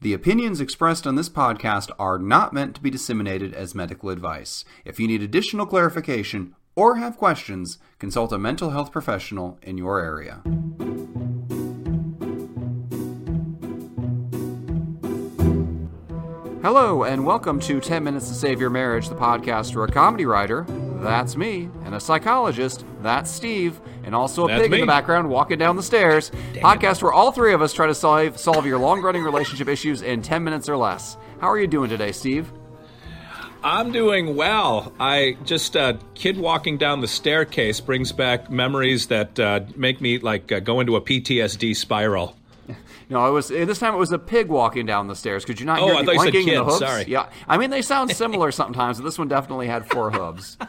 The opinions expressed on this podcast are not meant to be disseminated as medical advice. If you need additional clarification or have questions, consult a mental health professional in your area. Hello, and welcome to 10 Minutes to Save Your Marriage, the podcast where a comedy writer, that's me, and a psychologist, that's Steve, and also a That's pig in the background walking down the stairs. podcast where all three of us try to solve, solve your long running relationship issues in 10 minutes or less. How are you doing today, Steve? I'm doing well. I just uh, kid walking down the staircase brings back memories that uh, make me like uh, go into a PTSD spiral. No, it was eh, this time. It was a pig walking down the stairs. Could you not Oh, hear I the thought you said clanking in the kid. Sorry. Yeah, I mean they sound similar sometimes, but this one definitely had four hooves.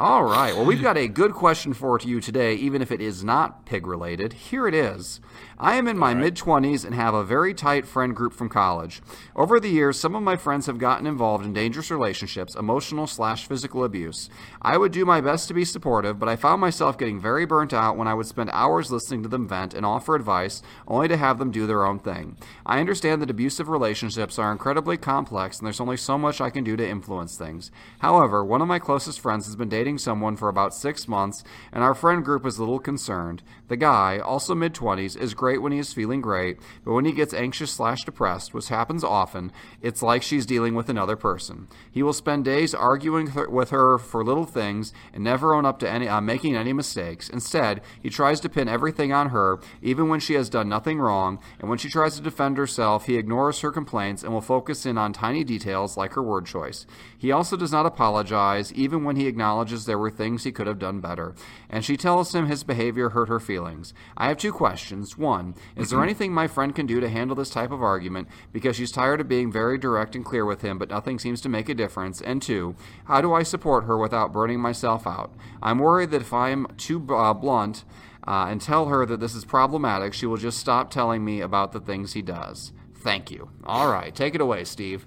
All right. Well, we've got a good question for you today, even if it is not pig related. Here it is. I am in my mid 20s and have a very tight friend group from college. Over the years, some of my friends have gotten involved in dangerous relationships, emotional slash physical abuse. I would do my best to be supportive, but I found myself getting very burnt out when I would spend hours listening to them vent and offer advice, only to have them do their own thing. I understand that abusive relationships are incredibly complex and there's only so much I can do to influence things. However, one of my closest friends has been dating someone for about six months, and our friend group is a little concerned. The guy, also mid 20s, is great when he is feeling great, but when he gets anxious slash depressed, which happens often, it's like she's dealing with another person. He will spend days arguing th- with her for little things and never own up to any uh, making any mistakes. Instead, he tries to pin everything on her, even when she has done nothing wrong, and when she tries to defend herself, he ignores her complaints and will focus in on tiny details like her word choice. He also does not apologize, even when he acknowledges there were things he could have done better. And she tells him his behavior hurt her feelings. I have two questions. One, is there anything my friend can do to handle this type of argument because she's tired of being very direct and clear with him, but nothing seems to make a difference? And two, how do I support her without burning myself out? I'm worried that if I'm too uh, blunt, uh, and tell her that this is problematic, she will just stop telling me about the things he does. Thank you. All right, take it away, Steve.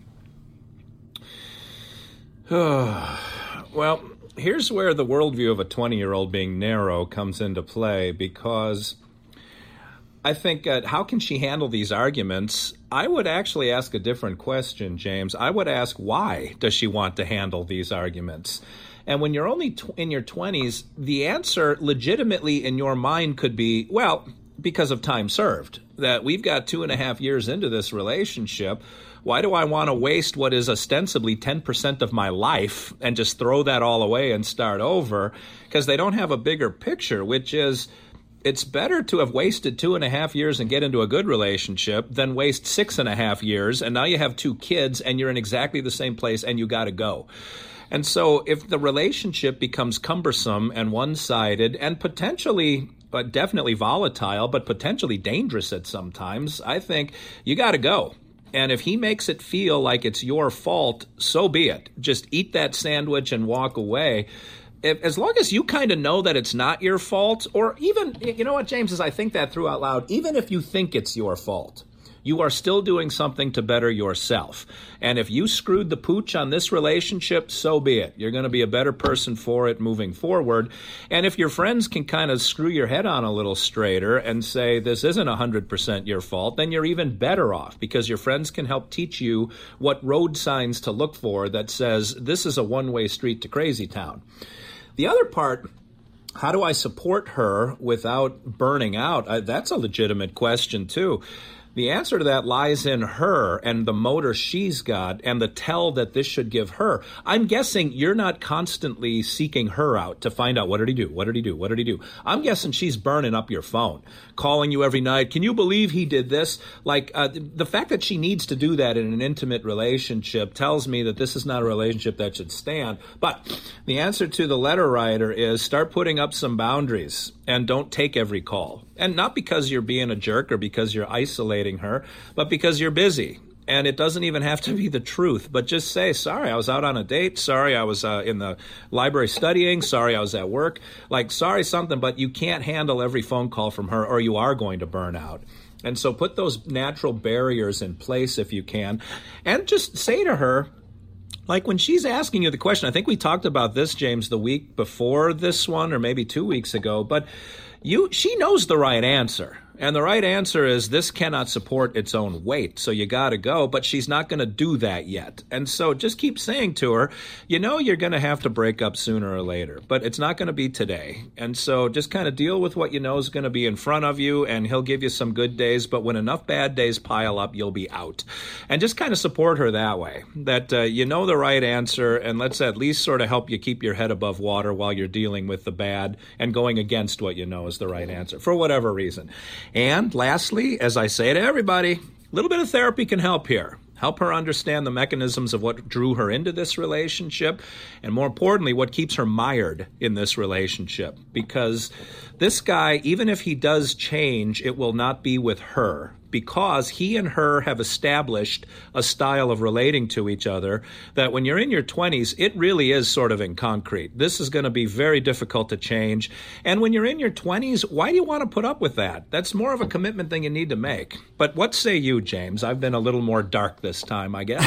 Well, here's where the worldview of a 20 year old being narrow comes into play because I think uh, how can she handle these arguments? I would actually ask a different question, James. I would ask why does she want to handle these arguments? And when you're only tw- in your 20s, the answer legitimately in your mind could be, well, because of time served. That we've got two and a half years into this relationship. Why do I want to waste what is ostensibly 10% of my life and just throw that all away and start over? Because they don't have a bigger picture, which is it's better to have wasted two and a half years and get into a good relationship than waste six and a half years and now you have two kids and you're in exactly the same place and you got to go. And so, if the relationship becomes cumbersome and one sided and potentially, but definitely volatile, but potentially dangerous at some times, I think you got to go. And if he makes it feel like it's your fault, so be it. Just eat that sandwich and walk away. If, as long as you kind of know that it's not your fault, or even, you know what, James, as I think that through out loud, even if you think it's your fault, you are still doing something to better yourself. And if you screwed the pooch on this relationship, so be it. You're going to be a better person for it moving forward. And if your friends can kind of screw your head on a little straighter and say this isn't 100% your fault, then you're even better off because your friends can help teach you what road signs to look for that says this is a one way street to crazy town. The other part how do I support her without burning out? Uh, that's a legitimate question, too. The answer to that lies in her and the motor she's got and the tell that this should give her. I'm guessing you're not constantly seeking her out to find out what did he do? What did he do? What did he do? I'm guessing she's burning up your phone, calling you every night. Can you believe he did this? Like uh, the fact that she needs to do that in an intimate relationship tells me that this is not a relationship that should stand. But the answer to the letter writer is start putting up some boundaries and don't take every call. And not because you're being a jerk or because you're isolating her, but because you're busy. And it doesn't even have to be the truth, but just say, sorry, I was out on a date. Sorry, I was uh, in the library studying. Sorry, I was at work. Like, sorry, something, but you can't handle every phone call from her or you are going to burn out. And so put those natural barriers in place if you can. And just say to her, like when she's asking you the question, I think we talked about this, James, the week before this one, or maybe two weeks ago, but you she knows the right answer. And the right answer is this cannot support its own weight, so you got to go, but she's not going to do that yet. And so just keep saying to her, you know, you're going to have to break up sooner or later, but it's not going to be today. And so just kind of deal with what you know is going to be in front of you, and he'll give you some good days, but when enough bad days pile up, you'll be out. And just kind of support her that way, that uh, you know the right answer, and let's at least sort of help you keep your head above water while you're dealing with the bad and going against what you know is the right answer for whatever reason. And lastly, as I say to everybody, a little bit of therapy can help here. Help her understand the mechanisms of what drew her into this relationship, and more importantly, what keeps her mired in this relationship. Because this guy, even if he does change, it will not be with her because he and her have established a style of relating to each other that when you're in your 20s, it really is sort of in concrete. This is going to be very difficult to change. And when you're in your 20s, why do you want to put up with that? That's more of a commitment than you need to make. But what say you, James? I've been a little more dark this time, I guess.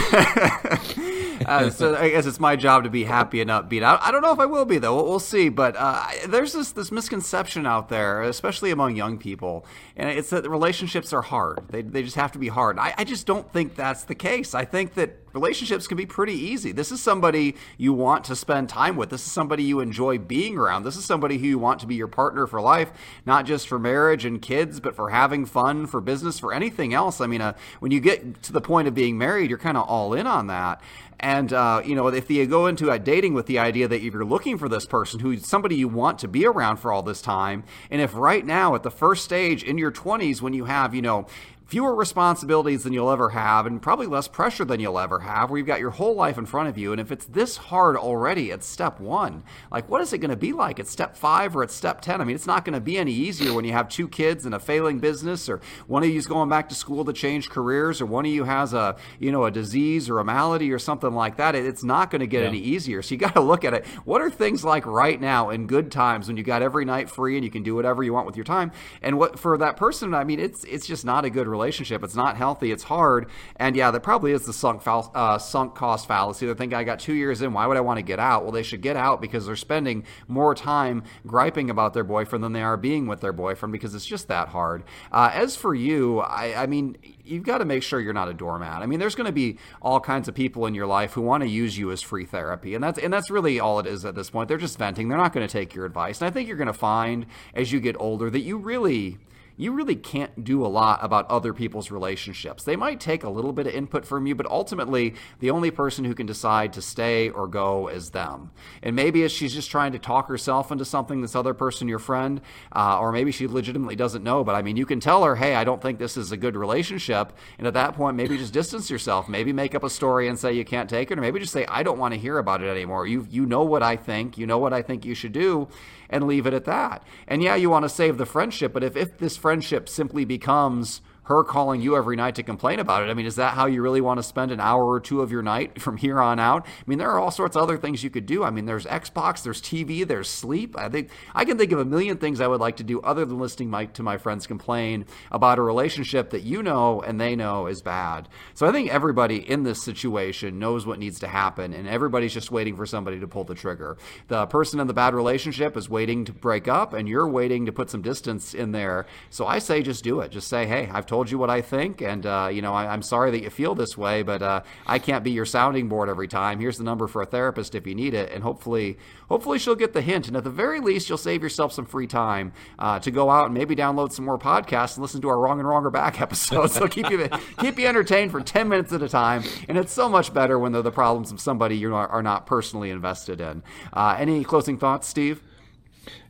uh, so I guess it's my job to be happy and upbeat. I, I don't know if I will be though. We'll, we'll see. But uh, there's this this misconception out there, especially among young people, and it's that relationships are hard. They they just have to be hard. I, I just don't think that's the case. I think that relationships can be pretty easy. This is somebody you want to spend time with. This is somebody you enjoy being around. This is somebody who you want to be your partner for life, not just for marriage and kids, but for having fun, for business, for anything else. I mean, uh, when you get to the point of being married, you're kind of all in on that. And uh, you know, if you go into a dating with the idea that you're looking for this person who's somebody you want to be around for all this time, and if right now at the first stage in your 20s when you have, you know, fewer responsibilities than you'll ever have and probably less pressure than you'll ever have where you've got your whole life in front of you and if it's this hard already at step one. Like what is it going to be like at step five or at step 10 i mean it's not going to be any easier when you have two kids and a failing business or one of you's going back to school to change careers or one of you has a you know a disease or a malady or something like that. It's not going to get yeah. any easier. So you got to look at it. What are things like right now in good times when you got every night free and you can do whatever you want with your time? And what for that person i mean it's it's just not a good relationship. It's not healthy. It's hard. And yeah, that probably is the sunk uh, sunk cost fallacy. They think I got two years in. Why would I want to get out? Well, they should get out because they're spending more time griping about their boyfriend than they are being with their boyfriend because it's just that hard. Uh, as for you, I, I mean, you've got to make sure you're not a doormat. I mean, there's going to be all kinds of people in your life who want to use you as free therapy, and that's and that's really all it is at this point. They're just venting. They're not going to take your advice. And I think you're going to find as you get older that you really you really can't do a lot about other people's relationships. They might take a little bit of input from you, but ultimately, the only person who can decide to stay or go is them. And maybe she's just trying to talk herself into something, this other person, your friend, uh, or maybe she legitimately doesn't know. But I mean, you can tell her, hey, I don't think this is a good relationship. And at that point, maybe just distance yourself. Maybe make up a story and say you can't take it, or maybe just say, I don't want to hear about it anymore. You, you know what I think, you know what I think you should do and leave it at that. And yeah, you want to save the friendship, but if, if this friendship simply becomes her calling you every night to complain about it. I mean, is that how you really want to spend an hour or two of your night from here on out? I mean, there are all sorts of other things you could do. I mean, there's Xbox, there's TV, there's sleep. I think I can think of a million things I would like to do other than listening my, to my friends complain about a relationship that you know and they know is bad. So I think everybody in this situation knows what needs to happen, and everybody's just waiting for somebody to pull the trigger. The person in the bad relationship is waiting to break up, and you're waiting to put some distance in there. So I say just do it. Just say, hey, I've told told you what I think, and uh, you know I, am sorry that you feel this way, but uh, I can't be your sounding board every time. Here's the number for a therapist if you need it, and hopefully, hopefully she'll get the hint, and at the very least, you'll save yourself some free time uh, to go out and maybe download some more podcasts and listen to our Wrong and Wronger Back episodes. so keep you keep you entertained for 10 minutes at a time, and it's so much better when they're the problems of somebody you are not personally invested in. Uh, any closing thoughts, Steve?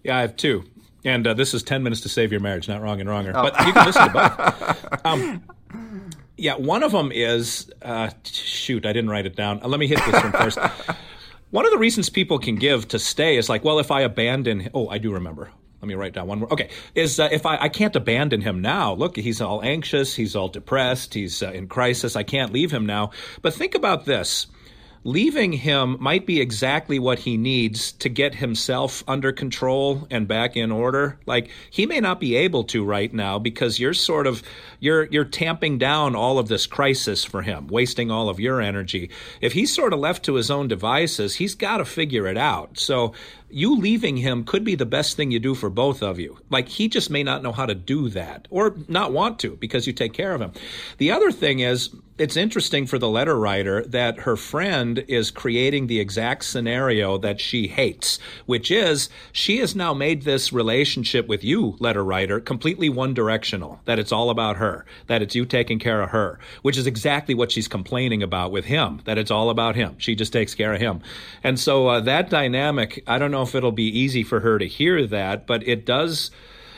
Yeah, I have two. And uh, this is 10 minutes to save your marriage, not wrong and wronger. Oh. But you can listen to both. Um, yeah, one of them is uh, shoot, I didn't write it down. Uh, let me hit this one first. One of the reasons people can give to stay is like, well, if I abandon, oh, I do remember. Let me write down one more. Okay, is uh, if I, I can't abandon him now. Look, he's all anxious, he's all depressed, he's uh, in crisis. I can't leave him now. But think about this leaving him might be exactly what he needs to get himself under control and back in order. Like he may not be able to right now because you're sort of you're you're tamping down all of this crisis for him, wasting all of your energy. If he's sort of left to his own devices, he's got to figure it out. So you leaving him could be the best thing you do for both of you. Like he just may not know how to do that or not want to because you take care of him. The other thing is it's interesting for the letter writer that her friend is creating the exact scenario that she hates, which is she has now made this relationship with you, letter writer, completely one directional, that it's all about her, that it's you taking care of her, which is exactly what she's complaining about with him, that it's all about him. She just takes care of him. And so uh, that dynamic, I don't know if it'll be easy for her to hear that, but it does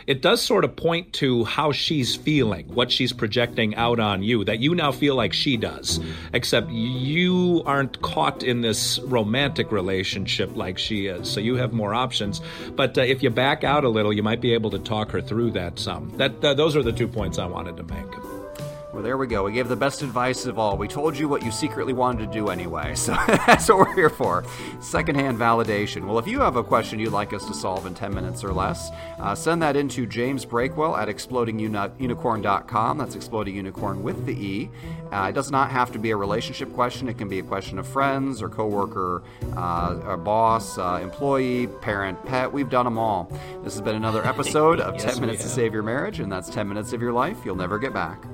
it does sort of point to how she's feeling, what she's projecting out on you, that you now feel like she does, except you aren't caught in this romantic relationship like she is. So you have more options. But uh, if you back out a little, you might be able to talk her through that some. That uh, those are the two points I wanted to make. Well, there we go. We gave the best advice of all. We told you what you secretly wanted to do anyway, so that's what we're here for. Secondhand validation. Well, if you have a question you'd like us to solve in 10 minutes or less, uh, send that in to James Breakwell at explodingunicorn.com. That's exploding unicorn with the E. Uh, it does not have to be a relationship question. It can be a question of friends or coworker, uh, or boss, uh, employee, parent, pet. We've done them all. This has been another episode of Yes, 10 Minutes to. Save Your Marriage, and that's 10 minutes of your life you'll never get back.